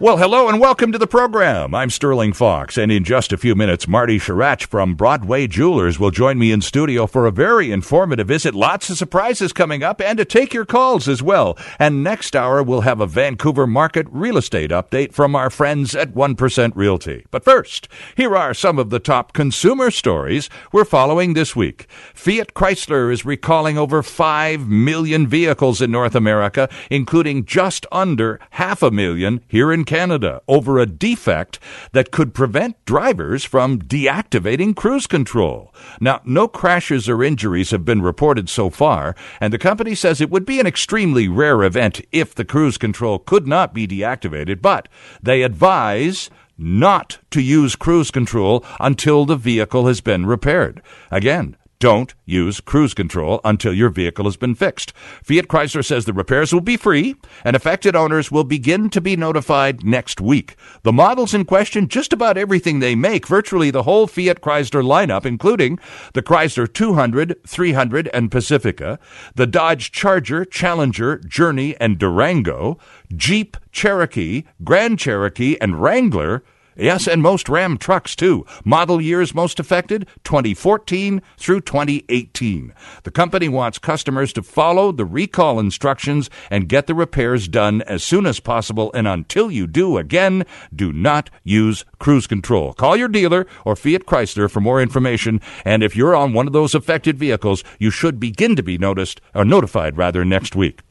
Well, hello and welcome to the program. I'm Sterling Fox, and in just a few minutes, Marty Sharach from Broadway Jewelers will join me in studio for a very informative visit. Lots of surprises coming up, and to take your calls as well. And next hour, we'll have a Vancouver market real estate update from our friends at 1% Realty. But first, here are some of the top consumer stories we're following this week. Fiat Chrysler is recalling over 5 million vehicles in North America, including just under half a million here in Canada over a defect that could prevent drivers from deactivating cruise control. Now, no crashes or injuries have been reported so far, and the company says it would be an extremely rare event if the cruise control could not be deactivated, but they advise not to use cruise control until the vehicle has been repaired. Again, don't use cruise control until your vehicle has been fixed. Fiat Chrysler says the repairs will be free and affected owners will begin to be notified next week. The models in question, just about everything they make, virtually the whole Fiat Chrysler lineup, including the Chrysler 200, 300, and Pacifica, the Dodge Charger, Challenger, Journey, and Durango, Jeep, Cherokee, Grand Cherokee, and Wrangler, Yes, and most Ram trucks too. Model years most affected 2014 through 2018. The company wants customers to follow the recall instructions and get the repairs done as soon as possible. And until you do, again, do not use cruise control. Call your dealer or Fiat Chrysler for more information. And if you're on one of those affected vehicles, you should begin to be noticed or notified rather next week.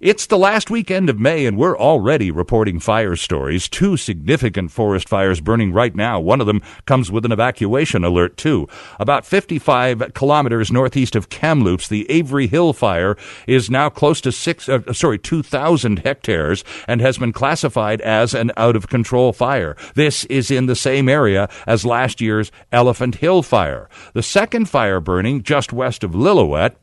It's the last weekend of May, and we're already reporting fire stories. Two significant forest fires burning right now. One of them comes with an evacuation alert, too. About 55 kilometers northeast of Kamloops, the Avery Hill fire is now close to six, uh, sorry, 2,000 hectares and has been classified as an out of control fire. This is in the same area as last year's Elephant Hill fire. The second fire burning just west of Lillooet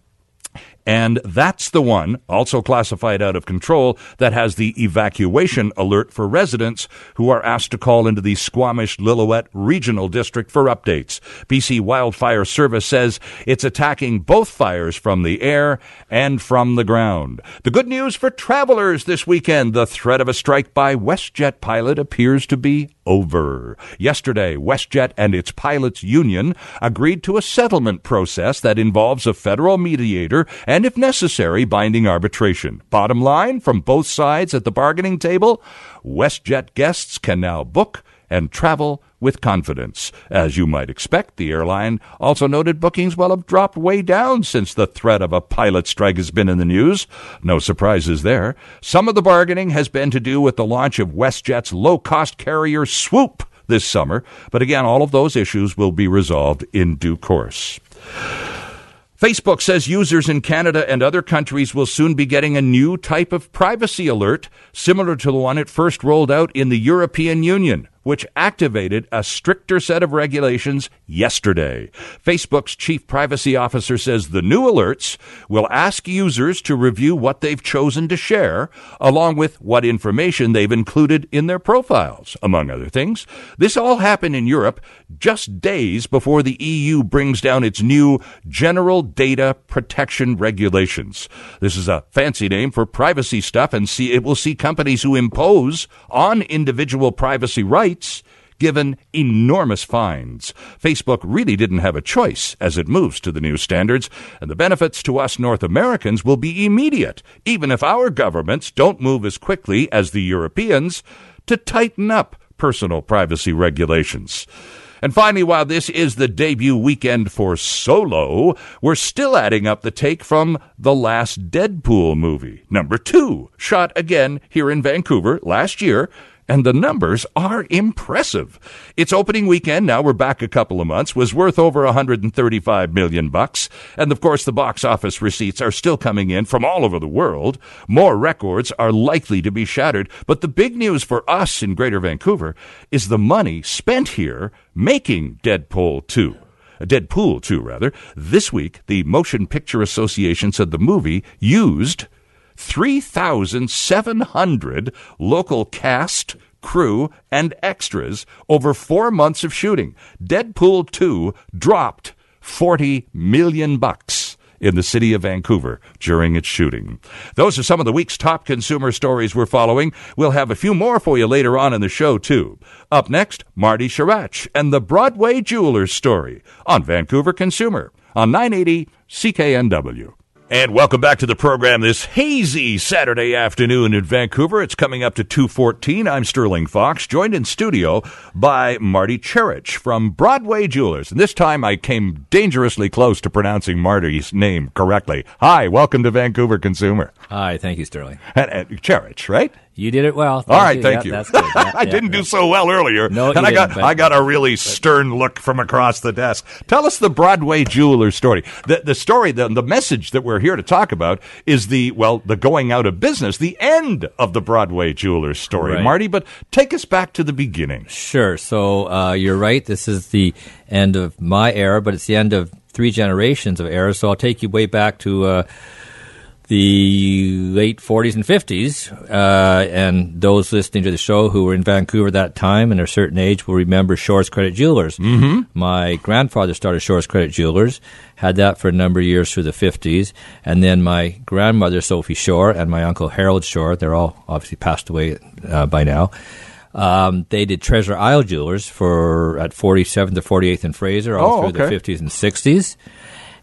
and that's the one, also classified out of control, that has the evacuation alert for residents who are asked to call into the Squamish Lillooet Regional District for updates. BC Wildfire Service says it's attacking both fires from the air and from the ground. The good news for travelers this weekend the threat of a strike by WestJet pilot appears to be over. Yesterday, WestJet and its pilots union agreed to a settlement process that involves a federal mediator and, if necessary, binding arbitration. Bottom line from both sides at the bargaining table WestJet guests can now book and travel with confidence. As you might expect, the airline also noted bookings will have dropped way down since the threat of a pilot strike has been in the news. No surprises there. Some of the bargaining has been to do with the launch of WestJet's low cost carrier Swoop this summer, but again, all of those issues will be resolved in due course. Facebook says users in Canada and other countries will soon be getting a new type of privacy alert, similar to the one it first rolled out in the European Union which activated a stricter set of regulations yesterday. Facebook's chief privacy officer says the new alerts will ask users to review what they've chosen to share, along with what information they've included in their profiles, among other things. This all happened in Europe just days before the EU brings down its new General Data Protection Regulations. This is a fancy name for privacy stuff, and see, it will see companies who impose on individual privacy rights given enormous fines. Facebook really didn't have a choice as it moves to the new standards, and the benefits to us North Americans will be immediate, even if our governments don't move as quickly as the Europeans to tighten up personal privacy regulations. And finally, while this is the debut weekend for Solo, we're still adding up the take from the last Deadpool movie. Number two, shot again here in Vancouver last year and the numbers are impressive. Its opening weekend, now we're back a couple of months, was worth over 135 million bucks, and of course the box office receipts are still coming in from all over the world. More records are likely to be shattered, but the big news for us in Greater Vancouver is the money spent here making Deadpool 2. Uh, Deadpool 2, rather. This week, the Motion Picture Association said the movie used 3,700 local cast, crew, and extras over four months of shooting. Deadpool 2 dropped 40 million bucks in the city of Vancouver during its shooting. Those are some of the week's top consumer stories we're following. We'll have a few more for you later on in the show, too. Up next, Marty Sharach and the Broadway Jewelers story on Vancouver Consumer on 980 CKNW. And welcome back to the program this hazy Saturday afternoon in Vancouver. It's coming up to 214. I'm Sterling Fox, joined in studio by Marty Cherich from Broadway Jewelers. And this time I came dangerously close to pronouncing Marty's name correctly. Hi, welcome to Vancouver Consumer. Hi, thank you, Sterling. And, and Cherich, right? You did it well. Thank All right, you. thank yeah, you. That's good. Yeah, I didn't do so well earlier. No, and I got but- I got a really stern look from across the desk. Tell us the Broadway jeweler story. The the story, the the message that we're here to talk about is the well, the going out of business, the end of the Broadway jeweler story, Right. Marty. But take us back to the beginning. Sure. So uh, you're right. This is the end of my era, but it's the end of three generations of era. So I'll take you way back to uh, the late 40s and 50s. Uh, and those listening to the show who were in Vancouver that time and are a certain age will remember Shores Credit Jewelers. Mm-hmm. My grandfather started Shores Credit Jewelers, had that for a number of years through the 50s. And then my grandmother, Sophie Shore, and my uncle Harold Shore, they're all obviously passed away uh, by now. Um, they did Treasure Isle Jewelers for at 47th to 48th and Fraser all Oh, through okay. the 50s and 60s.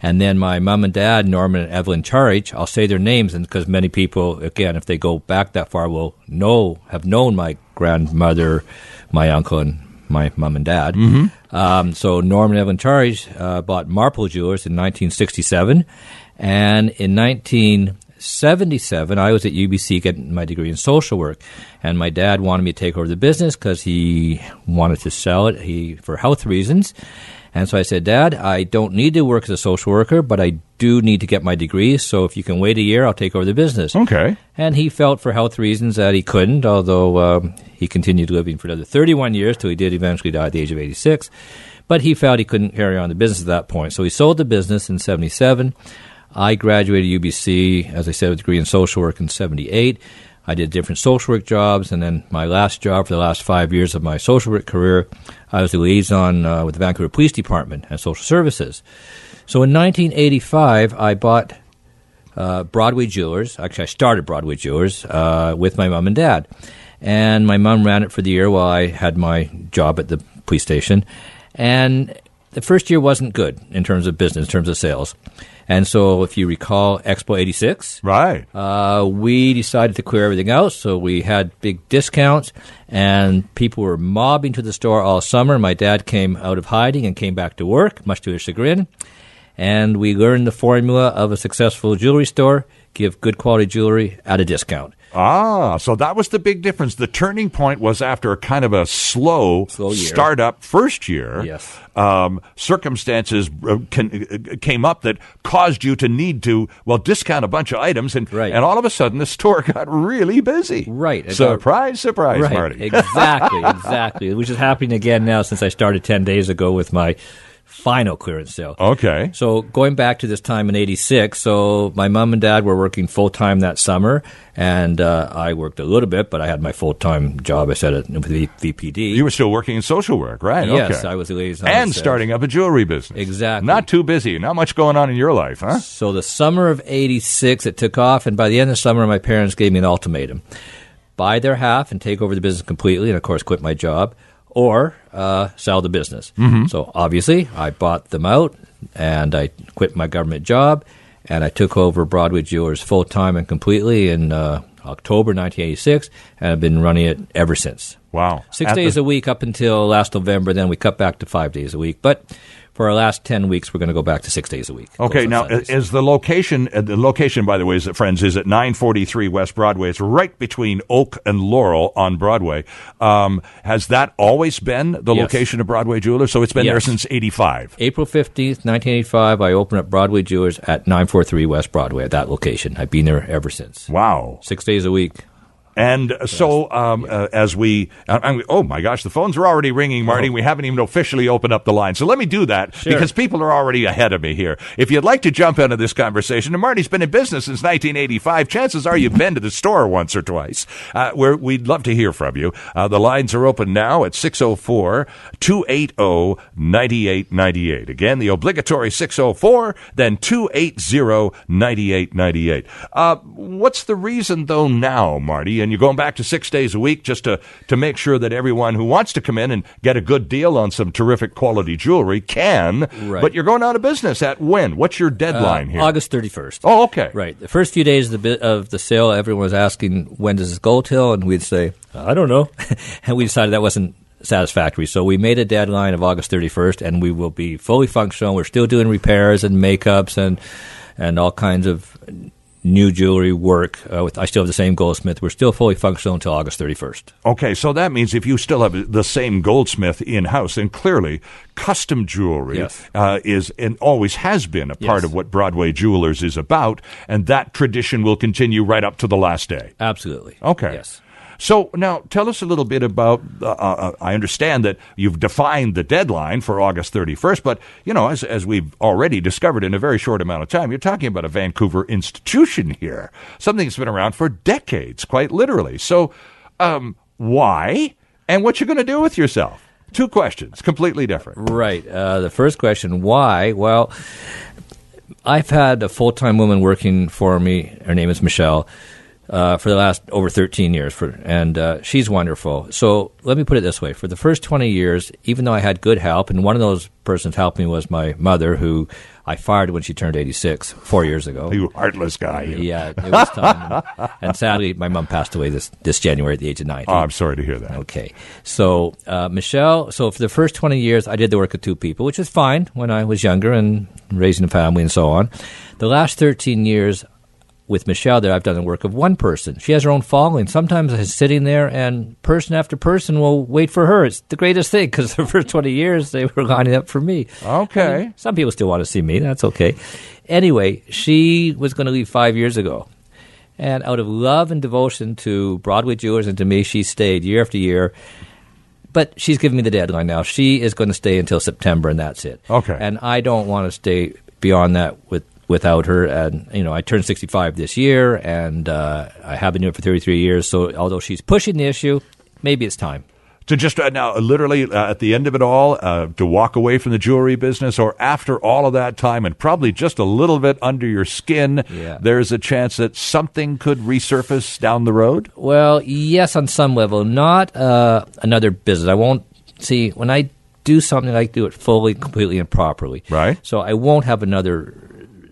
And then my mom and dad, Norman and Evelyn Charich, I'll say their names because many people, again, if they go back that far, will know, have known my grandmother, my uncle, and my mom and dad. Um, so Norman and Evelyn Charich uh, bought Marple Jewelers in 1967. And in 1977, I was at UBC getting my degree in social work. And my dad wanted me to take over the business because he wanted to sell it he, for health reasons. And so I said, Dad, I don't need to work as a social worker, but I do need to get my degree. So if you can wait a year, I'll take over the business. Okay. And he felt for health reasons that he couldn't, although um, he continued living for another 31 years till he did eventually die at the age of 86. But he felt he couldn't carry on the business at that point. So he sold the business in 77. I graduated UBC, as I said, with a degree in social work in 78. I did different social work jobs, and then my last job for the last five years of my social work career, I was a liaison uh, with the Vancouver Police Department and Social Services. So in 1985, I bought uh, Broadway Jewelers. Actually, I started Broadway Jewelers uh, with my mom and dad. And my mom ran it for the year while I had my job at the police station. And the first year wasn't good in terms of business, in terms of sales. And so, if you recall Expo 86, Right. uh, we decided to clear everything out, so we had big discounts, and people were mobbing to the store all summer. My dad came out of hiding and came back to work, much to his chagrin. And we learned the formula of a successful jewelry store give good quality jewelry at a discount. Ah, so that was the big difference. The turning point was after a kind of a slow, Slow startup first year. Yes. Um, circumstances uh, can, uh, came up that caused you to need to well discount a bunch of items, and Right. and all of a sudden the store got really busy. Right. It got- Surprise, surprise, right. Marty. exactly, exactly. Which is happening again now since I started 10 days ago with my final clearance sale. okay. So going back to this time in '86, so my mom and dad were working full time that summer, and uh, I worked a little bit, but I had my full time job. I said at the VPD. You were still working in social work, right? yes, okay. I was a liaison. and starting up a jewelry business. Exactly. Not too busy. Not much going on in your life, huh? So the summer of '86, it took off, and by the end of the summer, my parents gave me an ultimatum: buy their half and take over the business completely, and of course, quit my job, or uh, sell the business. So obviously, I bought them out, and I quit my government job, and I took over Broadway Jewelers full time and completely in uh, October 1986, and I've been running it ever since. Wow. Six At days the- a week up until last November. Then we cut back to five days a week. But for our last ten weeks, we're going to go back to six days a week. Okay, now is the location uh, the location by the way, is it, friends, is at 943 West Broadway. It's right between Oak and Laurel on Broadway. Um, has that always been the Yes. location of Broadway Jewelers? So it's been there since 85. April 15th, 1985, I opened up Broadway Jewelers at 943 West Broadway at that location. I've been there ever since. Wow. Six days a week. And so, um, uh, as we, I'm, oh my gosh, the phones are already ringing, Marty. Oh. We haven't even officially opened up the line. So let me do that Sure. because people are already ahead of me here. If you'd like to jump into this conversation, and Marty's been in business since 1985, chances are you've been to the store once or twice. Uh, where we'd love to hear from you. Uh, the lines are open now at 604 280 9898. Again, the obligatory 604, then 280 9898. Uh, what's the reason, though, now, Marty? And you're going back to six days a week just to, to make sure that everyone who wants to come in and get a good deal on some terrific quality jewelry can. Right. But you're going out of business at when? What's your deadline Uh, here? August 31st. Oh, okay. Right. The first few days of the, bi- of the sale, everyone was asking, when does this go till? And we'd say, I don't know. and we decided that wasn't satisfactory. So we made a deadline of August 31st, and we will be fully functional. We're still doing repairs and makeups and, and all kinds of new jewelry work. Uh, with, I still have the same goldsmith. We're still fully functional until August 31st. Okay, so that means if you still have the same goldsmith in house, and clearly custom jewelry Yes. uh, is and always has been a part of what Broadway Jewelers is about, and that tradition will continue right up to the last day. Absolutely. Okay. Yes. So now tell us a little bit about. Uh, uh, I understand that you've defined the deadline for August 31st, but you know, as as we've already discovered in a very short amount of time, you're talking about a Vancouver institution here, something that's been around for decades, quite literally. So, um, why and what you're going to do with yourself? Two questions, completely different. Right. Uh, the first question, why? Well, I've had a full time woman working for me. Her name is Michelle. Uh, for the last over 13 years, for, and uh, she's wonderful. So let me put it this way: for the first 20 years, even though I had good help, and one of those persons helping me was my mother, who I fired when she turned 86 four years ago. You heartless guy. you. Yeah, it was time. and, sadly, my mom passed away this this January at the age of 90. Oh, I'm sorry to hear that. Okay. So, uh, Michelle, so for the first 20 years, I did the work of two people, which was fine when I was younger and raising a family and so on. The last 13 years with Michelle there, I've done the work of one person. She has her own following. Sometimes I'm sitting there and person after person will wait for her. It's the greatest thing because the first 20 years they were lining up for me. Okay. I mean, some people still want to see me. That's okay. Anyway, she was going to leave five years ago. And out of love and devotion to Broadway Jewelers and to me, she stayed year after year. But she's giving me the deadline now. She is going to stay until September, and that's it. Okay. And I don't want to stay beyond that with without her. And you know, I turned 65 this year, and uh, I have been doing it for 33 years. So although she's pushing the issue, maybe it's time. to just uh, now literally uh, at the end of it all uh, to walk away from the jewelry business or after all of that time and probably just a little bit under your skin Yeah. there's a chance that something could resurface down the road Well, yes, on some level, not uh, another business. I won't see when I do something. I do it fully, completely, and properly. Right. So I won't have another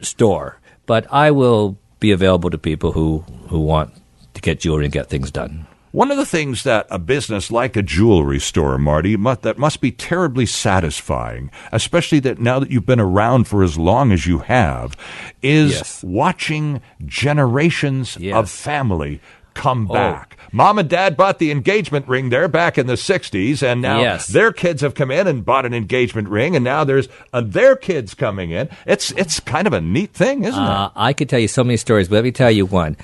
store, but I will be available to people who who want to get jewelry and get things done. one of the things that a business like a jewelry store marty mu- that must be terribly satisfying especially that now that you've been around for as long as you have is Yes. watching generations Yes. of family come Oh. back Mom and dad bought the engagement ring there back in the 60s, and now Yes. their kids have come in and bought an engagement ring, and now there's uh, their kids coming in. It's it's kind of a neat thing, isn't Uh, I could tell you so many stories, but let me tell you one.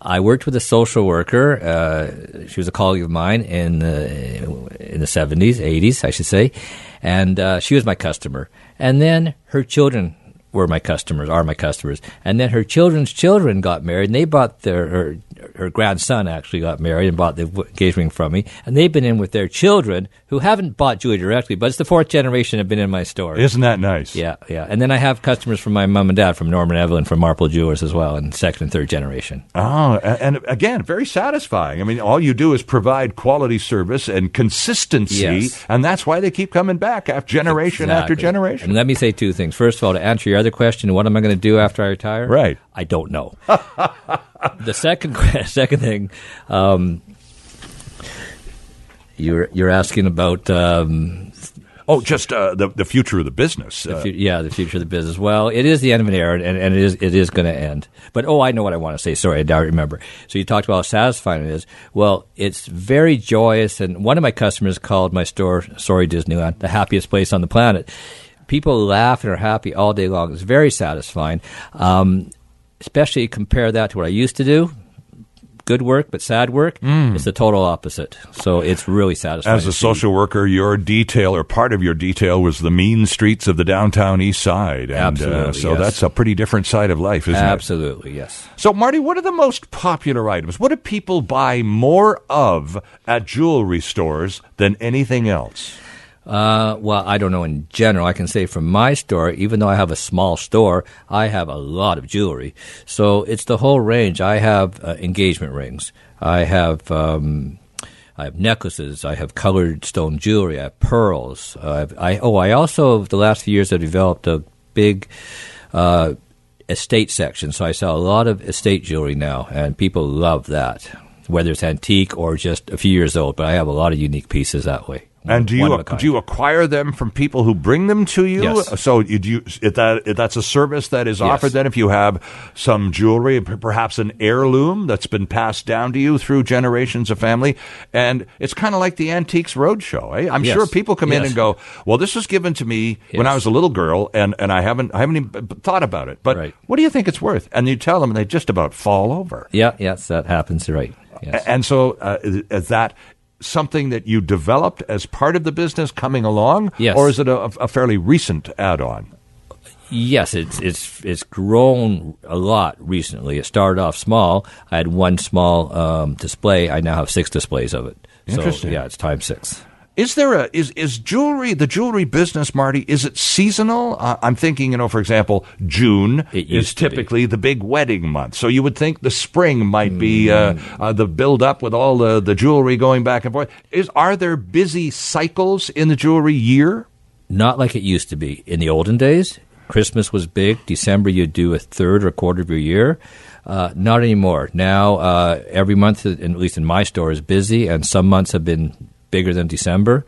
I worked with a social worker. Uh, she was a colleague of mine in the in the seventies, eighties, I should say, and uh, she was my customer. And then her children were my customers, are my customers. And then her children's children got married, and they bought their her, grandson actually got married and bought the engagement ring from me. And they've been in with their children who haven't bought jewelry directly, but it's the fourth generation have been in my store. Isn't that nice? Yeah, yeah. And then I have customers from my mom and dad, from Norman Evelyn, from Marple Jewelers as well, in second and third generation. Oh, and again, very satisfying. I mean, all you do is provide quality service and consistency, Yes. and that's why they keep coming back after generation after generation. And let me say two things. First of all, to answer your other question, what am I going to do after I retire? Right. I don't know. the second second thing, um, you're you're asking about um, oh, just uh, the the future of the business. the Uh, fu- yeah the future of the business. Well, it is the end of an era, and, and it is it is going to end. But oh, I know what I want to say. Sorry, I don't remember. So you talked about how satisfying it is. Well, it's very joyous, and one of my customers called my store, sorry Disneyland, the happiest place on the planet. People laugh and are happy all day long. It's very satisfying. Um, especially compare that to what I used to do. good work but sad work. Mm. It's the total opposite. So it's really satisfying. As a social worker, your detail or part of your detail was the mean streets of the downtown east side. And, uh, Absolutely, so yes. that's a pretty different side of life, isn't it? Absolutely, yes. So, Marty, what are the most popular items? What do people buy more of at jewelry stores than anything else? Uh, well, I don't know in general. I can say from my store, even though I have a small store, I have a lot of jewelry. So it's the whole range. I have uh, engagement rings. I have. Um, I have necklaces. I have colored stone jewelry. I have pearls. Have, I oh, I also the last few years have developed a big uh, estate section. So I sell a lot of estate jewelry now, and people love that, whether it's antique or just a few years old. But I have a lot of unique pieces that way. And do you of a kind. do you acquire them from people who bring them to you? Yes. So you, do you, if that if that's a service that is Yes. offered. Then if you have some jewelry, perhaps an heirloom that's been passed down to you through generations of family, and it's kind of like the Antiques Roadshow. Eh? I'm Yes. sure people come in and go, "Well, this was given to me when I was a little girl, and, and I haven't I haven't even thought about it. But Right. what do you think it's worth?" And you tell them, and they just about fall over. Yeah, yes, that happens. Right. Yes. And so, uh, that something that you developed as part of the business coming along? Yes. Or is it a, a fairly recent add on? Yes, it's it's it's grown a lot recently. It started off small. I had one small um, display. I now have six displays of it. Interesting. So yeah, it's time six. Is there a is is jewelry the jewelry business, Marty? Is it seasonal? Uh, I'm thinking, you know, for example, June is typically the big wedding month. So you would think the spring might be uh, Mm. uh, the build up with all the the jewelry going back and forth. Is are there busy cycles in the jewelry year? Not like it used to be in the olden days. Christmas was big. December, you'd do a third or a quarter of your year. Uh, not anymore. Now, uh, every month, at least in my store, is busy, and some months have been bigger than December.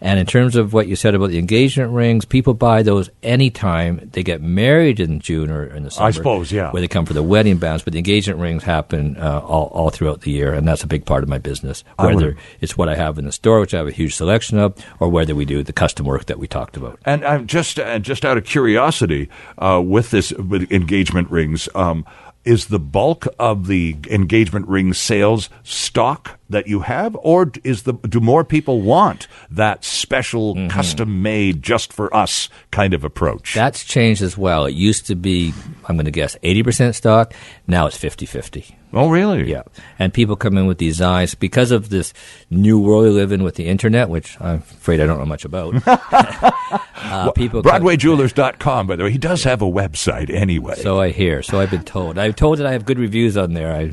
And in terms of what you said about the engagement rings, people buy those anytime they get married in June or in the summer. I suppose, yeah. Where they come for the wedding bands, but the engagement rings happen uh, all, all throughout the year, and that's a big part of my business. Whether it's what I have in the store, which I have a huge selection of, or whether we do the custom work that we talked about. And I'm just uh, just out of curiosity, uh, with this with engagement rings, um, is the bulk of the engagement ring sales stock that you have, or is the do more people want that special, Mm-hmm. custom made, just for us kind of approach? That's changed as well. It used to be, I'm going to guess, 80% stock. Now it's 50 50. oh, really? Yeah. And people come in with designs because of this new world we live in with the internet, which I'm afraid I don't know much about. uh, people come- BroadwayJewelers.com, by the way. He does have a website anyway. So I hear. So I've been told. I've told that I have good reviews on there. I,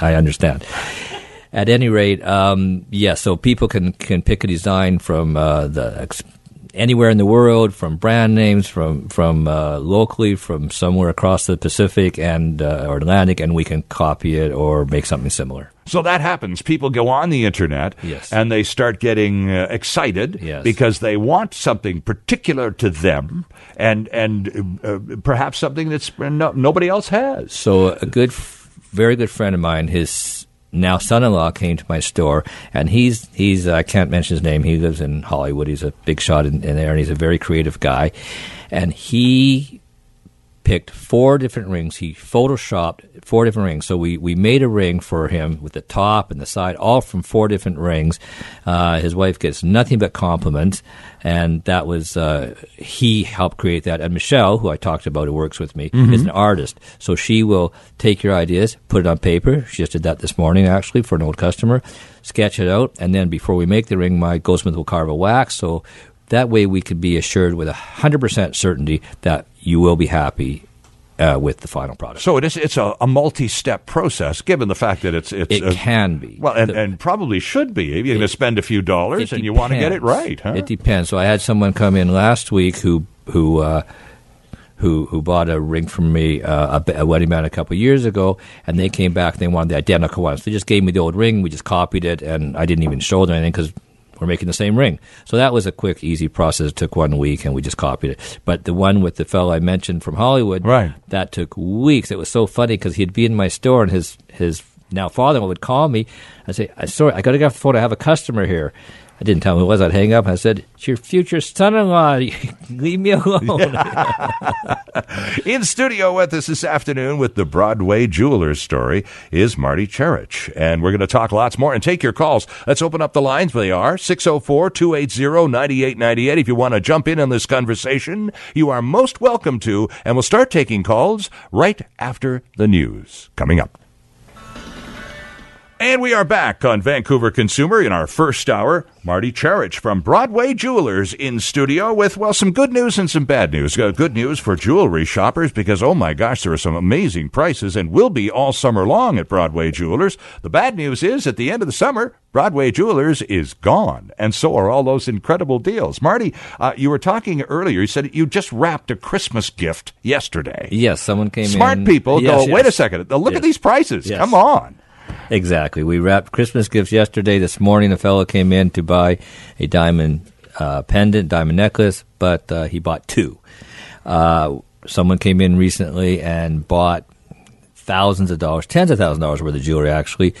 I understand. At any rate, um, yeah. So people can can pick a design from uh, the ex- anywhere in the world, from brand names, from from uh, locally, from somewhere across the Pacific and uh, or Atlantic, and we can copy it or make something similar. So that happens. People go on the internet Yes. and they start getting uh, excited Yes. because they want something particular to them and and uh, perhaps something that's no, nobody else has. So a good, very good friend of mine, his now son-in-law came to my store, and he's he's uh, I can't mention his name. He lives in Hollywood. He's a big shot in, in there, and he's a very creative guy. And he picked four different rings. He photoshopped four different rings. So we, we made a ring for him with the top and the side, all from four different rings. Uh, his wife gets nothing but compliments, and that was uh, he helped create that. And Michelle, who I talked about, who works with me, is an artist. So she will take your ideas, put it on paper. She just did that this morning, actually, for an old customer. Sketch it out, and then before we make the ring, my goldsmith will carve a wax. So that way, we could be assured with hundred percent certainty that you will be happy uh, with the final product. So it is it's a, a multi-step process given the fact that it's it's It uh, can be. well and, The- and probably should be. You're going to spend a few dollars and you want to get it right, huh? It depends. So I had someone come in last week who who uh, who who bought a ring from me, uh, a, a wedding band a couple of years ago, and they came back and they wanted the identical one. So they just gave me the old ring. We just copied it, and I didn't even show them anything because. We're making the same ring. So that was a quick, easy process. It took one week and we just copied it. But the one with the fellow I mentioned from Hollywood, Right. that took weeks. It was so funny because he'd be in my store and his, his now father would call me and say, "I sorry, I got to get off the phone. I have a customer here." I didn't tell him who it was. I'd hang up. I said, "It's your future son-in-law. Leave me alone." In studio with us this afternoon with the Broadway Jewelers story is Marty Cherich. And we're going to talk lots more and take your calls. Let's open up the lines. They are 604 280 9898. If you want to jump in on this conversation, you are most welcome to. And we'll start taking calls right after the news. Coming up. And we are back on Vancouver Consumer in our first hour. Marty Cherich from Broadway Jewelers in studio with, well, some good news and some bad news. Uh, good news for jewelry shoppers because, oh my gosh, there are some amazing prices and will be all summer long at Broadway Jewelers. The bad news is at the end of the summer, Broadway Jewelers is gone, and so are all those incredible deals. Marty, uh, you were talking earlier. You said you just wrapped a Christmas gift yesterday. yes, someone came Smart in. people Yes, go, wait a second. Look Yes. at these prices. Yes. Come on. Exactly. We wrapped Christmas gifts yesterday. This morning, a fellow came in to buy a diamond uh, pendant, diamond necklace, but uh, he bought two. Uh, someone came in recently and bought thousands of dollars, tens of thousands of dollars worth of jewelry, actually,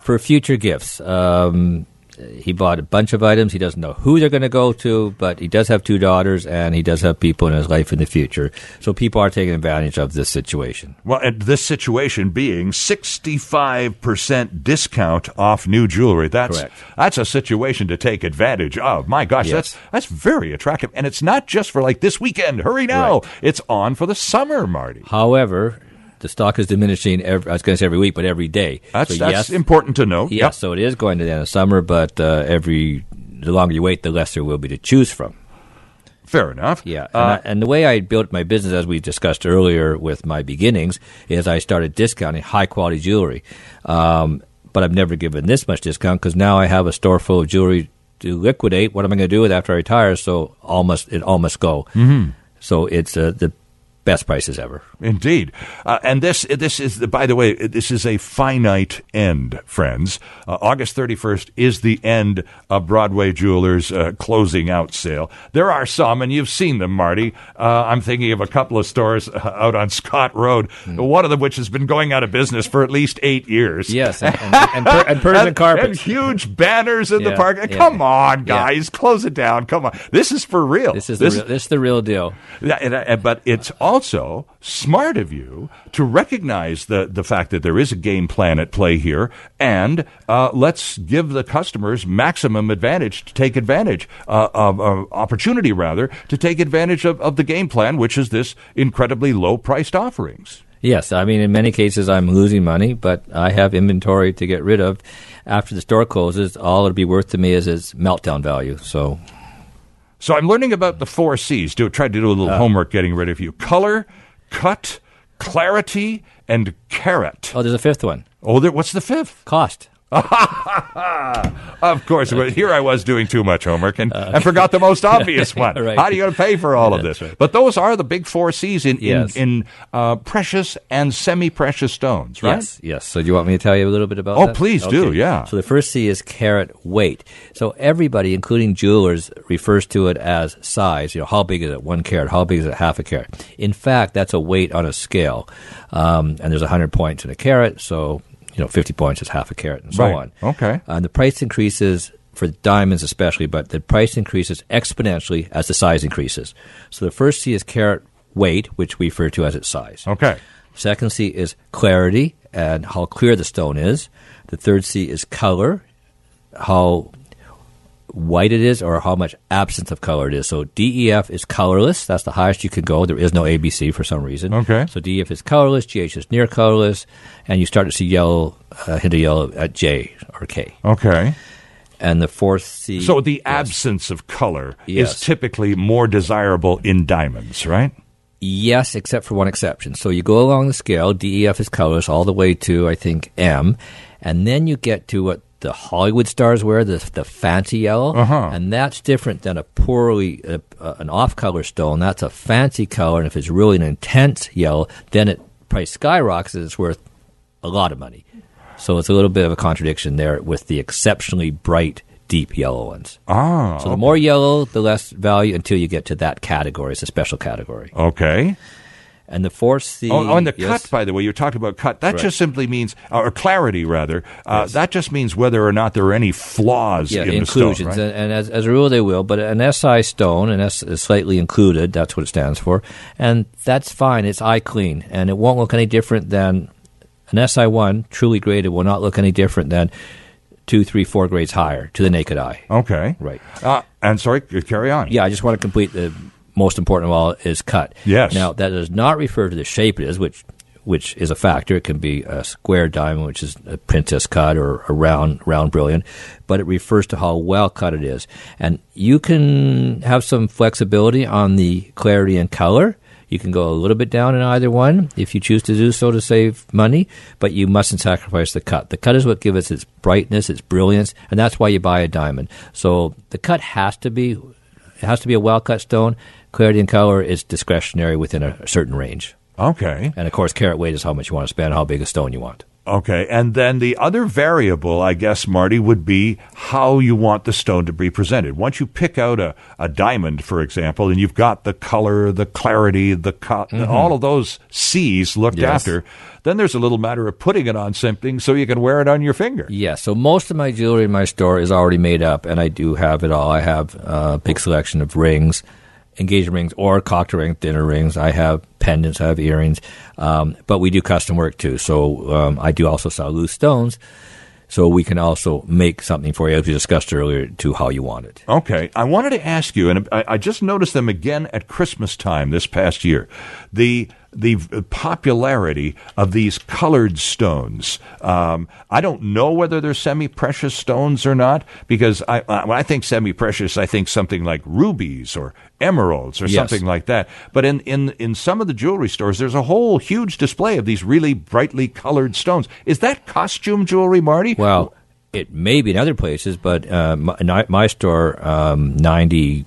for future gifts. Um, Uh, he bought a bunch of items. He doesn't know who they're going to go to, but he does have two daughters, and he does have people in his life in the future. So people are taking advantage of this situation. Well, and this situation being 65% discount off new jewelry. That's Correct. that's a situation to take advantage of. My gosh, Yes. that's that's very attractive. And it's not just for like this weekend, hurry now. Right. It's on for the summer, Marty. However, the stock is diminishing. Every, I was going to say every week, but every day. That's so that's yes, important to know. yes. So it is going to the end of summer, but uh, every the longer you wait, the less there will be to choose from. Fair enough. Yeah, and, Uh, I, and the way I built my business, as we discussed earlier with my beginnings, is I started discounting high quality jewelry. Um, but I've never given this much discount because now I have a store full of jewelry to liquidate. What am I going to do with it after I retire? So all must it all must go. Mm-hmm. So it's uh, the best prices ever. Indeed, uh, and this this is by the way this is a finite end, friends. Uh, August thirty first is the end of Broadway Jewelers' uh, closing out sale. There are some, and you've seen them, Marty. Uh, I'm thinking of a couple of stores uh, out on Scott Road, one of them which has been going out of business for at least eight years. Yes, and, and, and, per, and Persian And- carpets. and huge banners in the park. yeah. Come on, Yeah. guys, close it down. Come on, this is for real. This is the real, this is the real deal. Yeah, uh, but it's also smart of you to recognize the, the fact that there is a game plan at play here, and uh, let's give the customers maximum advantage to take advantage uh, of uh, opportunity, rather, to take advantage of, of the game plan, which is this incredibly low priced offerings. Yes, I mean in many cases I'm losing money, but I have inventory to get rid of. After the store closes, all it'll be worth to me is its meltdown value. So So I'm learning about the four C's. Do try to do a little uh. homework getting rid of you: color, cut, clarity, and carat. oh, there's a fifth one: Oh, there, what's the fifth? cost. Of course, but here I was doing too much homework and I forgot the most obvious one. Right. How are you going to pay for all of this? right. But those are the big four C's in Yes. in, in uh, precious and semi-precious stones, right? Yes, yes. So do you want me to tell you a little bit about Oh, that? please do, yeah. So the first C is carat weight. So everybody, including jewelers, refers to it as size. You know, how big is it? One carat. How big is it? Half a carat. In fact, that's a weight on a scale. Um, and there's 100 points in a carat, so you know, 50 points is half a carat, and so Right. on. Okay. Uh, and the price increases for diamonds especially, but the price increases exponentially as the size increases. So the first C is carat weight, which we refer to as its size. Okay. Second C is clarity and how clear the stone is. The third C is color, how white it is or how much absence of color it is. So DEF is colorless. That's the highest you can go. There is no ABC for some reason. Okay. So DEF is colorless, GH is near colorless, and you start to see yellow, uh, hint of yellow at J or K. Okay. And the fourth C. So the yes. absence of color Yes. is typically more desirable in diamonds, right? Yes, except for one exception. So you go along the scale, DEF is colorless all the way to, I think, M, and then you get to what the Hollywood stars wear, the, the fancy yellow, Uh-huh. and that's different than a poorly, uh, uh, an off-color stone. That's a fancy color, and if it's really an intense yellow, then it price skyrockets and it's worth a lot of money. So it's a little bit of a contradiction there with the exceptionally bright, deep yellow ones. Ah. So the more yellow, the less value until you get to that category. It's a special category. Okay. And the 4C. Oh, oh, and the yes. cut, by the way, you talked about cut. That Right. just simply means, or clarity rather. Uh, Yes. That just means whether or not there are any flaws yeah, in the inclusions, stone. Right? and, as, as a rule they will. But an SI stone, and S is slightly included. That's what it stands for, and that's fine. It's eye clean, and it won't look any different than an SI one truly graded. Will not look any different than two, three, four grades higher to the naked eye. Okay. Right. Uh, and sorry, carry on. Yeah, I just want to complete the most important of all is cut. Yes. Now that does not refer to the shape it is, which which is a factor. It can be a square diamond, which is a princess cut, or a round round brilliant, but it refers to how well cut it is. And you can have some flexibility on the clarity and color. You can go a little bit down in either one if you choose to do so to save money, but you mustn't sacrifice the cut. The cut is what gives us its brightness, its brilliance, and that's why you buy a diamond. So the cut has to be it has to be a well cut stone. Clarity and color is discretionary within a certain range. Okay. And of course, carat weight is how much you want to spend, how big a stone you want. Okay. And then the other variable, I guess, Marty, would be how you want the stone to be presented. Once you pick out a, a diamond, for example, and you've got the color, the clarity, the cut, mm-hmm. all of those C's looked Yes. after, then there's a little matter of putting it on something so you can wear it on your finger. Yeah, so most of my jewelry in my store is already made up, and I do have it all. I have a big selection of rings, engagement rings, or cocktail rings, dinner rings. I have pendants, I have earrings, um, but we do custom work too. So um, I do also sell loose stones, so we can also make something for you, as we discussed earlier, to how you want it. Okay, I wanted to ask you, and I, I just noticed them again at Christmas time this past year. The the popularity of these colored stones. Um, I don't know whether they're semi-precious stones or not, because I, I, when I think semi-precious, I think something like rubies or emeralds or Yes. something like that. But in, in, in some of the jewelry stores, there's a whole huge display of these really brightly colored stones. Is that costume jewelry, Marty? Well, it may be in other places, but uh, my, my store, um, ninety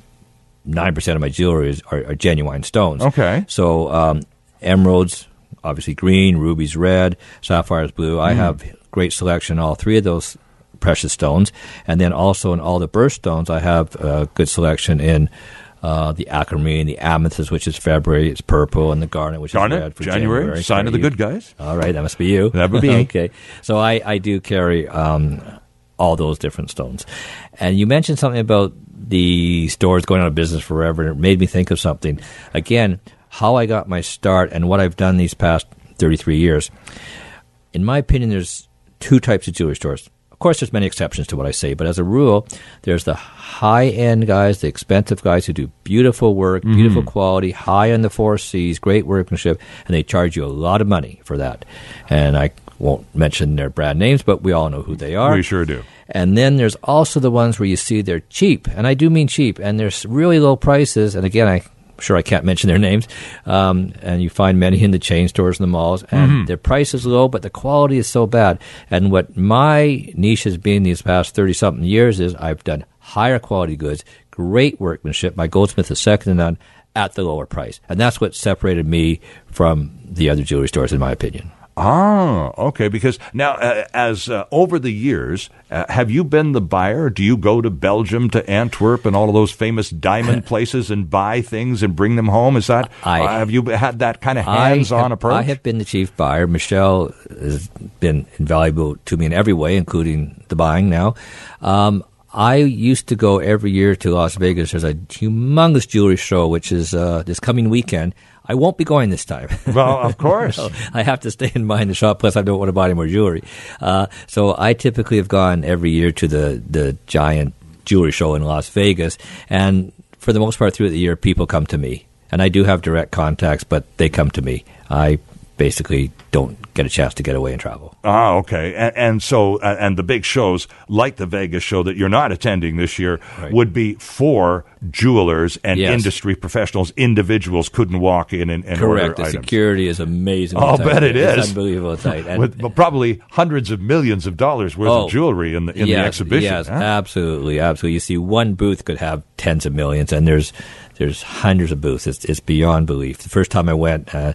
nine percent of my jewelry is, are, are genuine stones. Okay. So um, emeralds, obviously green, rubies red, sapphires blue. I have great selection in all three of those precious stones, and then also in all the birthstones, I have a good selection in. Uh, the aquamarine, the amethyst, which is February, it's purple, and the garnet, which is red for January, January. sign of the You- good guys. all right, that must be you. That would be. okay. So I, I do carry um, all those different stones. And you mentioned something about the stores going out of business forever, and it made me think of something. Again, how I got my start and what I've done these past 33 years. In my opinion, there's two types of jewelry stores. Of course, there's many exceptions to what I say, but as a rule, there's the high end guys, the expensive guys who do beautiful work, mm-hmm. beautiful quality, high on the four C's, great workmanship, and they charge you a lot of money for that. And I won't mention their brand names, but we all know who they are. We sure do. And then there's also the ones where you see they're cheap, and I do mean cheap, and there's really low prices. And again, I'm sure I can't mention their names. Um, and you find many in the chain stores and the malls, and their price is low, but the quality is so bad. And what my niche has been these past thirty something years is I've done higher quality goods, great workmanship. My goldsmith is second to none at the lower price, and that's what separated me from the other jewelry stores, in my opinion. Ah, okay. Because now, uh, as uh, over the years, uh, have you been the buyer? Do you go to Belgium, to Antwerp, and all of those famous diamond places and buy things and bring them home? Is that I- uh, have you had that kind of hands-on have, approach? I have been the chief buyer. Michelle has been invaluable to me in every way, including the buying now. Um, I used to go every year to Las Vegas. There's a humongous jewelry show, which is uh, this coming weekend. I won't be going this time. well, of course. So I have to stay in mind the shop. Plus, I don't want to buy any more jewelry. Uh, so I typically have gone every year to the the giant jewelry show in Las Vegas, and for the most part through the year, people come to me, and I do have direct contacts, but they come to me. I basically don't get a chance to get away and travel. Ah, okay. And, and so, uh, and the big shows like the Vegas show that you're not attending this year Right. would be for jewelers and Yes. industry professionals. Individuals couldn't walk in and, and Correct. order The items. security is amazing. I'll tight. bet it It's is. unbelievable tight. And- With probably hundreds of millions of dollars worth Oh, of jewelry in the in yes, the exhibition. Yes, huh? absolutely, absolutely. You see, one booth could have tens of millions, and there's there's hundreds of booths. It's, it's beyond belief. The first time I went, uh,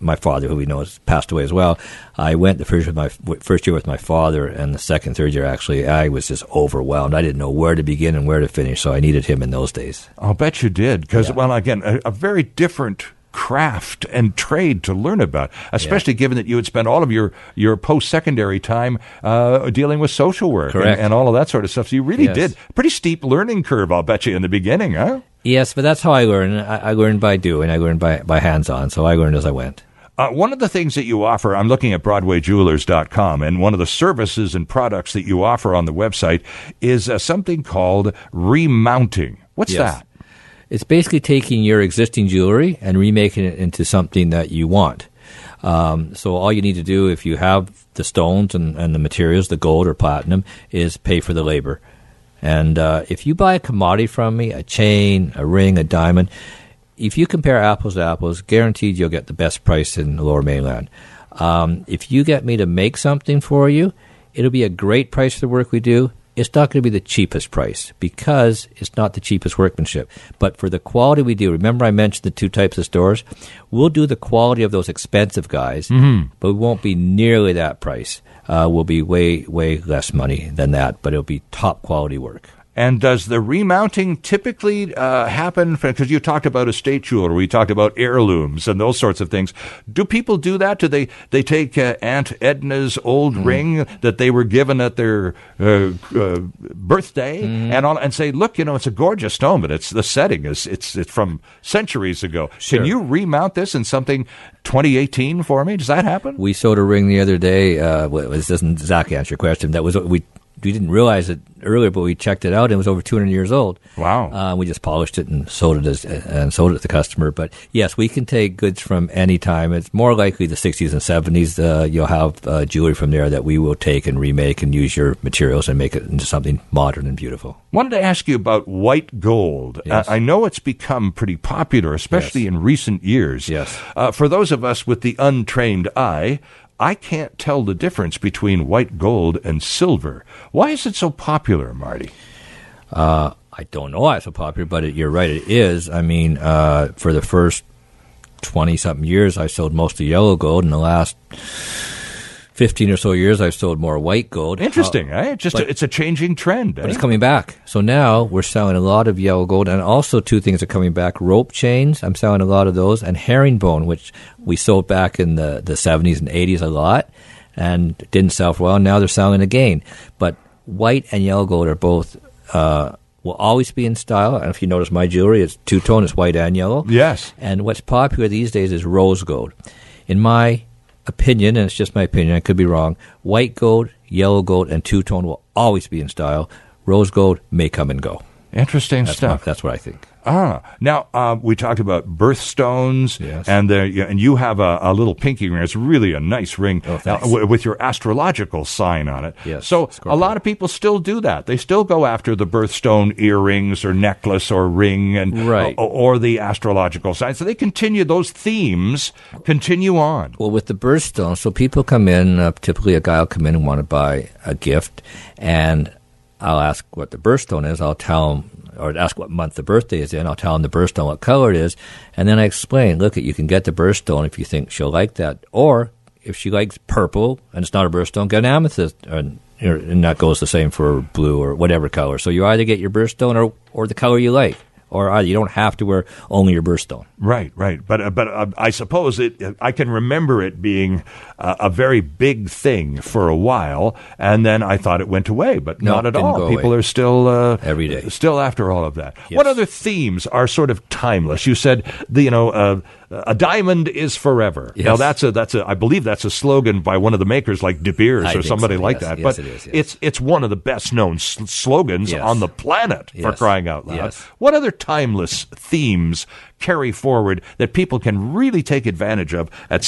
my father, who we know has passed away as well, I went the first with my first year with my father, and the second, third year actually, I was just overwhelmed. I didn't know where to begin and where to finish, so I needed him in those days. I'll bet you did because Yeah. well, again, a, a very different craft and trade to learn about, especially given that you had spent all of your, your post secondary time uh, dealing with social work and, and all of that sort of stuff. So you really Yes. did pretty steep learning curve, I'll bet you, in the beginning, huh? Yes, but that's how I learn. I, I learned by doing. I learned by, by hands on. So I learned as I went. Uh, one of the things that you offer, I'm looking at BroadwayJewelers.com, and one of the services and products that you offer on the website is uh, something called remounting. What's Yes. that? It's basically taking your existing jewelry and remaking it into something that you want. Um, so all you need to do, if you have the stones and, and the materials, the gold or platinum, is pay for the labor. And uh, if you buy a commodity from me, a chain, a ring, a diamond, if you compare apples to apples, guaranteed you'll get the best price in the Lower Mainland. Um, if you get me to make something for you, it'll be a great price for the work we do. It's not going to be the cheapest price because it's not the cheapest workmanship. But for the quality we do, remember I mentioned the two types of stores? We'll do the quality of those expensive guys, but we won't be nearly that price. Uh, we'll be way, way less money than that, but it'll be top quality work. And does the remounting typically uh, happen? Because you talked about estate jewelry, we talked about heirlooms and those sorts of things. Do people do that? Do they they take uh, Aunt Edna's old ring that they were given at their uh, uh, birthday and all, and say, "Look, you know, it's a gorgeous stone, but it's the setting is it's it's from centuries ago. Sure. Can you remount this in something 2018 for me? Does that happen? We sold a ring the other day. Uh, this doesn't exactly answer your question. That was we we didn't realize it earlier, but we checked it out. and It was over 200 years old. Wow. Uh, we just polished it and sold it as and sold it to the customer. But yes, we can take goods from any time. It's more likely the 60s and 70s. Uh, you'll have uh, jewelry from there that we will take and remake and use your materials and make it into something modern and beautiful. Wanted to ask you about white gold. Yes. Uh, I know it's become pretty popular, especially Yes. in recent years. Yes. Uh, for those of us with the untrained eye, I can't tell the difference between white gold and silver. Why is it so popular, Marty? Uh, I don't know why it's so popular, but it, you're right, it is. I mean, uh, for the first 20 something years, I sold mostly yellow gold. In the last 15 or so years, I've sold more white gold. Interesting, Uh, eh? Just but- a, it's a changing trend. but eh? it's coming back. So now we're selling a lot of yellow gold, and also two things are coming back: rope chains. I'm selling a lot of those, and herringbone, which we sold back in the the 70s and 80s a lot, and didn't sell for a while. Now they're selling again. But white and yellow gold are both. Uh, Will always be in style, and if you notice my jewelry, it's two tone, it's white and yellow. Yes. And what's popular these days is rose gold. In my opinion, and it's just my opinion, I could be wrong, white gold, yellow gold, and two tone will always be in style. Rose gold may come and go. Interesting That's, my, stuff. that's what I think. Ah, now uh, we talked about birthstones, Yes. and the, and you have a, a little pinky ring. It's really a nice ring Oh, thanks. w- with your astrological sign on it. Yes, So a lot of people still do that. They still go after the birthstone earrings or necklace or ring, and Right. or, or the astrological sign. So they continue those themes. Continue on. Well, with the birthstone, so people come in, uh, typically a guy will come in and want to buy a gift, and I'll ask what the birthstone is. I'll tell him, or ask what month the birthday is in. I'll tell him the birthstone, what color it is, and then I explain, look, you can get the birthstone if you think she'll like that, or if she likes purple and it's not a birthstone, get an amethyst, and, and that goes the same for blue or whatever color. So you either get your birthstone or, or the color you like, or either you don't have to wear only your birthstone. Right, right. But uh, but uh, I suppose it. I can remember it being uh, a very big thing for a while, and then I thought it went away, but No, not at all. People away. are still uh, Every day. still after all of that. Yes. What other themes are sort of timeless? You said the you know. Uh, a diamond is forever. Yes. Now that's a that's a I believe that's a slogan by one of the makers like De Beers I or somebody so, like yes. that. Yes, but it is, it's it's one of the best known s- slogans on the planet for crying out loud. What other timeless themes carry forward that people can really take advantage of at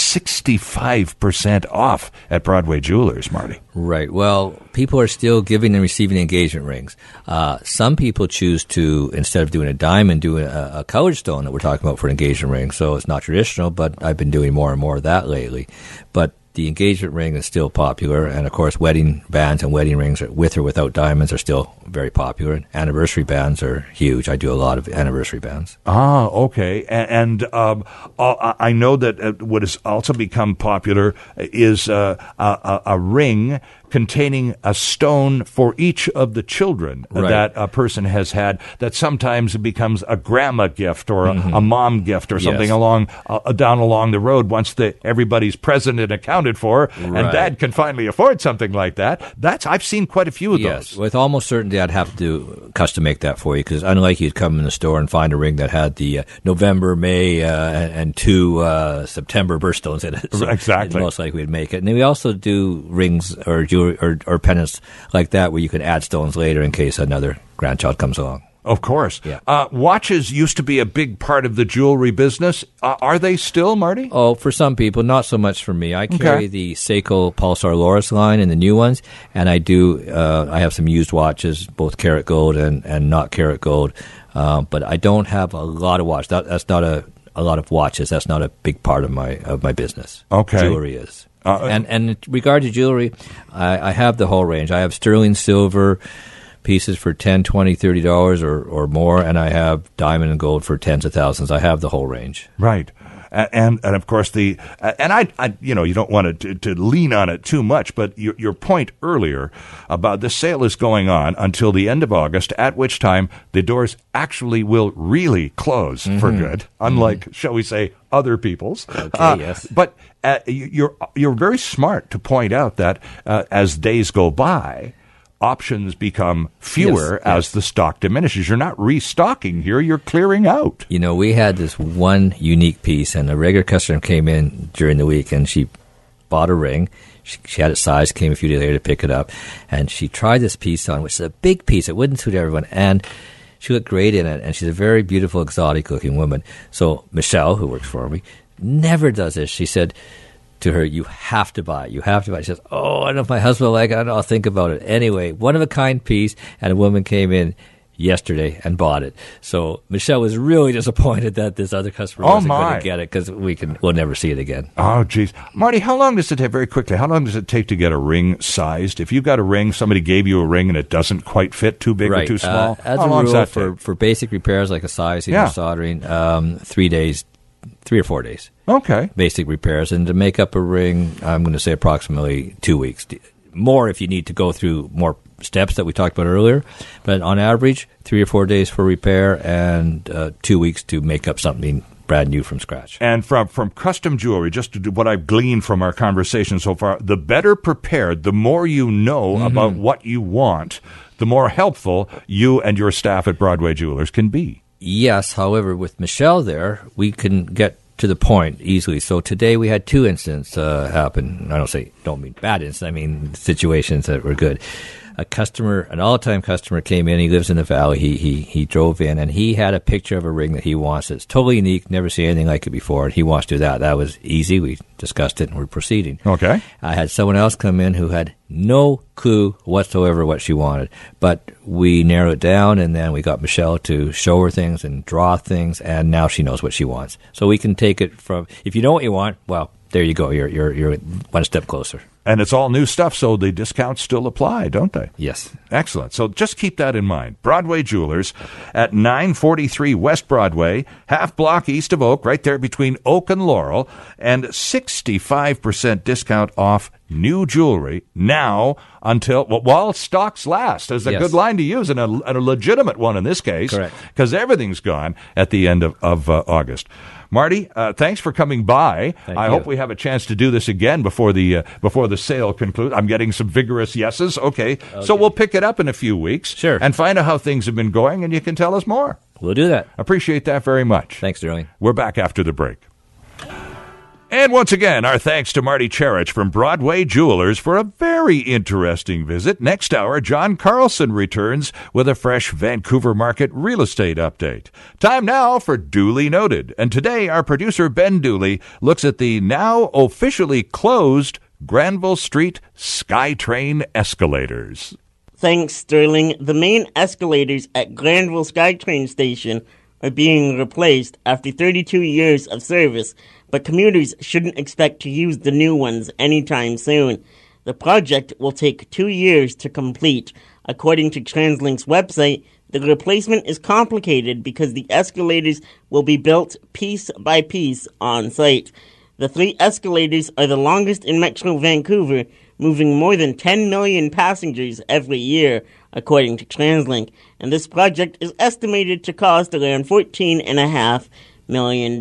65% off at Broadway Jewelers, Marty? Right. Well, people are still giving and receiving engagement rings. Uh, some people choose to, instead of doing a diamond, do a, a colored stone that we're talking about for an engagement ring. So it's not traditional, but I've been doing more and more of that lately. But the engagement ring is still popular, and of course, wedding bands and wedding rings, with or without diamonds, are still very popular. And anniversary bands are huge. I do a lot of anniversary bands. Ah, okay. A- And um, uh, I know that uh, what has also become popular is uh, a, a ring containing a stone for each of the children Right. that a person has had that sometimes becomes a grandma gift or a, a mom gift or something Mm-hmm. Yes. along uh, down along the road once the everybody's present and accounted for and dad can finally afford something like that that's i've seen quite a few of Yes, those with almost certainty, I'd have to custom make that for you because unlike you'd come in the store and find a ring that had the uh, November, May, uh, and, and two uh, September birthstones in it. So Exactly. Most likely, we'd make it. And then we also do rings or jewelry or, or pendants like that where you can add stones later in case another grandchild comes along. Of course. Yeah. Uh, watches used to be a big part of the jewelry business. Uh, are they still, Marty? Oh, for some people, not so much for me. I carry Okay. the Seiko Pulsar Lorus line and the new ones, and I do. Uh, I have some used watches, both carat gold and, and not carat gold, um, but I don't have a lot of watches. That, that's not a a lot of watches. That's not a big part of my of my business. Okay. jewelry is. Uh, and and in regard to jewelry, I, I have the whole range. I have sterling silver pieces for 10 20 30 dollars or, or more and i have diamond and gold for tens of thousands i have the whole range Right. And and of course the and I, I you know you don't want to, to lean on it too much, but your your point earlier about the sale is going on until the end of August, at which time the doors actually will really close for good, unlike shall we say other people's. Okay, yes. But uh, you- you're you're very smart to point out that uh, as days go by. Options become fewer Yes, as the stock diminishes. You're not restocking here; you're clearing out. You know, we had this one unique piece, and a regular customer came in during the week, and she bought a ring. She, she had it sized, came a few days later to pick it up, and she tried this piece on, which is a big piece. It wouldn't suit everyone, and she looked great in it, and she's a very beautiful, exotic-looking woman. So Michelle, who works for me, never does this. She said to her, "You have to buy it. You have to buy it." She says, "Oh, I don't know if my husband will like it. I don't know, I'll think about it." Anyway, one of a kind piece, and a woman came in yesterday and bought it. So Michelle was really disappointed that this other customer Oh, wasn't going to get it because we can we'll never see it again. Oh, geez. Marty, how long does it take, very quickly, how long does it take to get a ring sized? If you've got a ring, somebody gave you a ring and it doesn't quite fit, too big or too small, Uh, as how a long rule, for take? for basic repairs like a sizing Yeah. or soldering, um, three days, three or four days. Okay. basic repairs, and to make up a ring, I'm going to say approximately two weeks. More if you need to go through more steps that we talked about earlier, but on average, three or four days for repair and uh, two weeks to make up something brand new from scratch. And from, from custom jewelry, just to do what I've gleaned from our conversation so far, the better prepared, the more you know Mm-hmm. about what you want, the more helpful you and your staff at Broadway Jewelers can be. Yes, however, with Michelle there, we can get to the point easily. So today we had two incidents uh, happen. I don't say don't mean bad incidents. I mean situations that were good. A customer, an all-time customer, came in. He lives in the valley. He he he drove in and he had a picture of a ring that he wants. It's totally unique. Never seen anything like it before. And he wants to do that. That was easy. We discussed it and we're proceeding. Okay. I had someone else come in who had no clue whatsoever what she wanted, but we narrowed it down, and then we got Michelle to show her things and draw things, and now she knows what she wants. So we can take it from if you know what you want, well, there you go. You're you're you're one step closer. And it's all new stuff, so the discounts still apply, don't they? Yes. Excellent. So just keep that in mind. Broadway Jewelers at 943 West Broadway, half block east of Oak, right there between Oak and Laurel, and 65% discount off new jewelry now until well, while stocks last. is a Yes. good line to use and a, and a legitimate one in this case. Correct. Because everything's gone at the end of, of uh, August. Marty, uh, thanks for coming by. Thank I you. hope we have a chance to do this again before the uh, before the sale concludes. I'm getting some vigorous yeses. Okay. so we'll pick it up in a few weeks, Sure. and find out how things have been going, and you can tell us more. We'll do that. Appreciate that very much. Thanks, Sterling. We're back after the break. And once again, our thanks to Marty Cherich from Broadway Jewelers for a very interesting visit. Next hour, John Carlson returns with a fresh Vancouver market real estate update. Time now for Duly Noted. And today, our producer Ben Dooley looks at the now officially closed Granville Street SkyTrain escalators. Thanks, Sterling. The main escalators at Granville SkyTrain Station are being replaced after 32 years of service, but commuters shouldn't expect to use the new ones anytime soon. The project will take two years to complete. According to TransLink's website, the replacement is complicated because the escalators will be built piece by piece on site. The three escalators are the longest in Metro Vancouver, moving more than 10 million passengers every year, according to TransLink, and this project is estimated to cost around $14.5 million.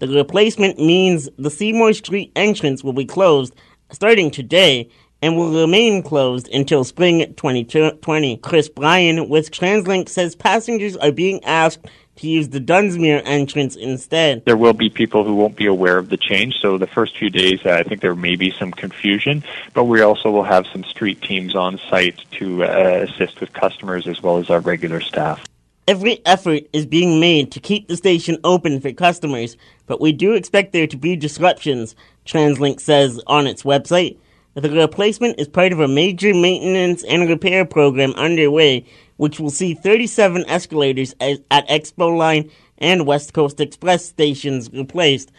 The replacement means the Seymour Street entrance will be closed starting today and will remain closed until spring 2020. Chris Bryan with TransLink says passengers are being asked to use the Dunsmuir entrance instead. There will be people who won't be aware of the change, so the first few days I think there may be some confusion, but we also will have some street teams on site to uh, assist with customers as well as our regular staff. Every effort is being made to keep the station open for customers, but we do expect there to be disruptions, TransLink says on its website. The replacement is part of a major maintenance and repair program underway, which will see 37 escalators at Expo Line and West Coast Express stations replaced.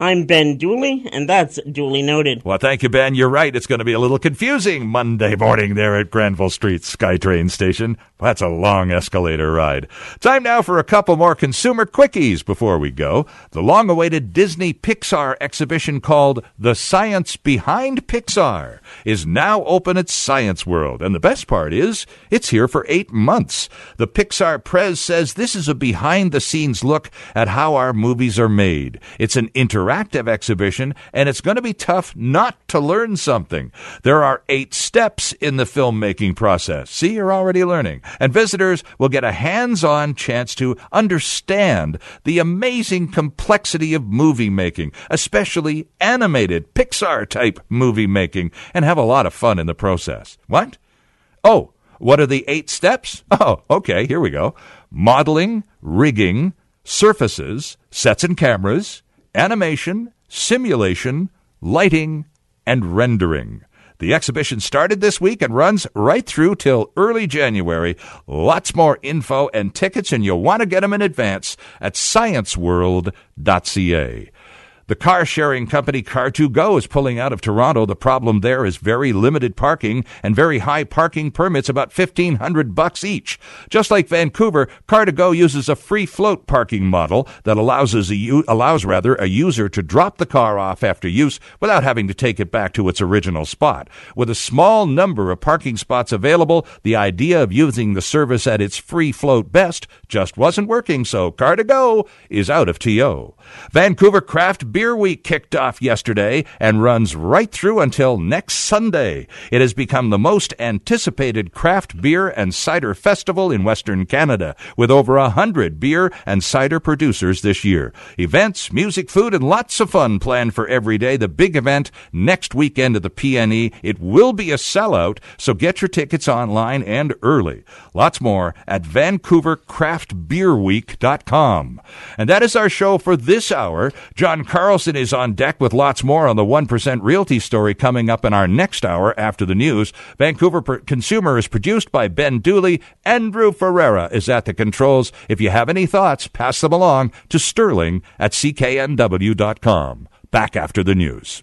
I'm Ben Dooley, and that's duly noted. Well, thank you, Ben. You're right. It's going to be a little confusing Monday morning there at Granville Street SkyTrain Station. That's a long escalator ride. Time now for a couple more consumer quickies before we go. The long awaited Disney Pixar exhibition called The Science Behind Pixar is now open at Science World. And the best part is, it's here for eight months. The Pixar Prez says this is a behind the scenes look at how our movies are made. It's an inter interactive exhibition, and it's going to be tough not to learn something. There are eight steps in the filmmaking process. See, you're already learning. And visitors will get a hands on chance to understand the amazing complexity of movie making, especially animated Pixar type movie making, and have a lot of fun in the process. What? Oh, what are the eight steps? Oh, okay, here we go. Modeling, rigging, surfaces, sets and cameras, animation, simulation, lighting, and rendering. The exhibition started this week and runs right through till early January. Lots more info and tickets, and you'll want to get them in advance at scienceworld.ca. The car sharing company Car2Go is pulling out of Toronto. The problem there is very limited parking and very high parking permits, about 1500 bucks each. Just like Vancouver, Car2Go uses a free float parking model that allows, a, allows rather a user to drop the car off after use without having to take it back to its original spot. With a small number of parking spots available, the idea of using the service at its free float best just wasn't working, so Car2Go is out of TO. Vancouver Craft Beer Week kicked off yesterday and runs right through until next Sunday. It has become the most anticipated craft beer and cider festival in Western Canada, with over a hundred beer and cider producers this year. Events, music, food, and lots of fun planned for every day. The big event next weekend at the PNE. It will be a sellout, so get your tickets online and early. Lots more at VancouverCraftBeerWeek.com. And that is our show for this hour. John Carl Carlson is on deck with lots more on the 1% Realty story coming up in our next hour after the news. Vancouver Consumer is produced by Ben Dooley. Andrew Ferreira is at the controls. If you have any thoughts, pass them along to sterling at cknw.com. Back after the news.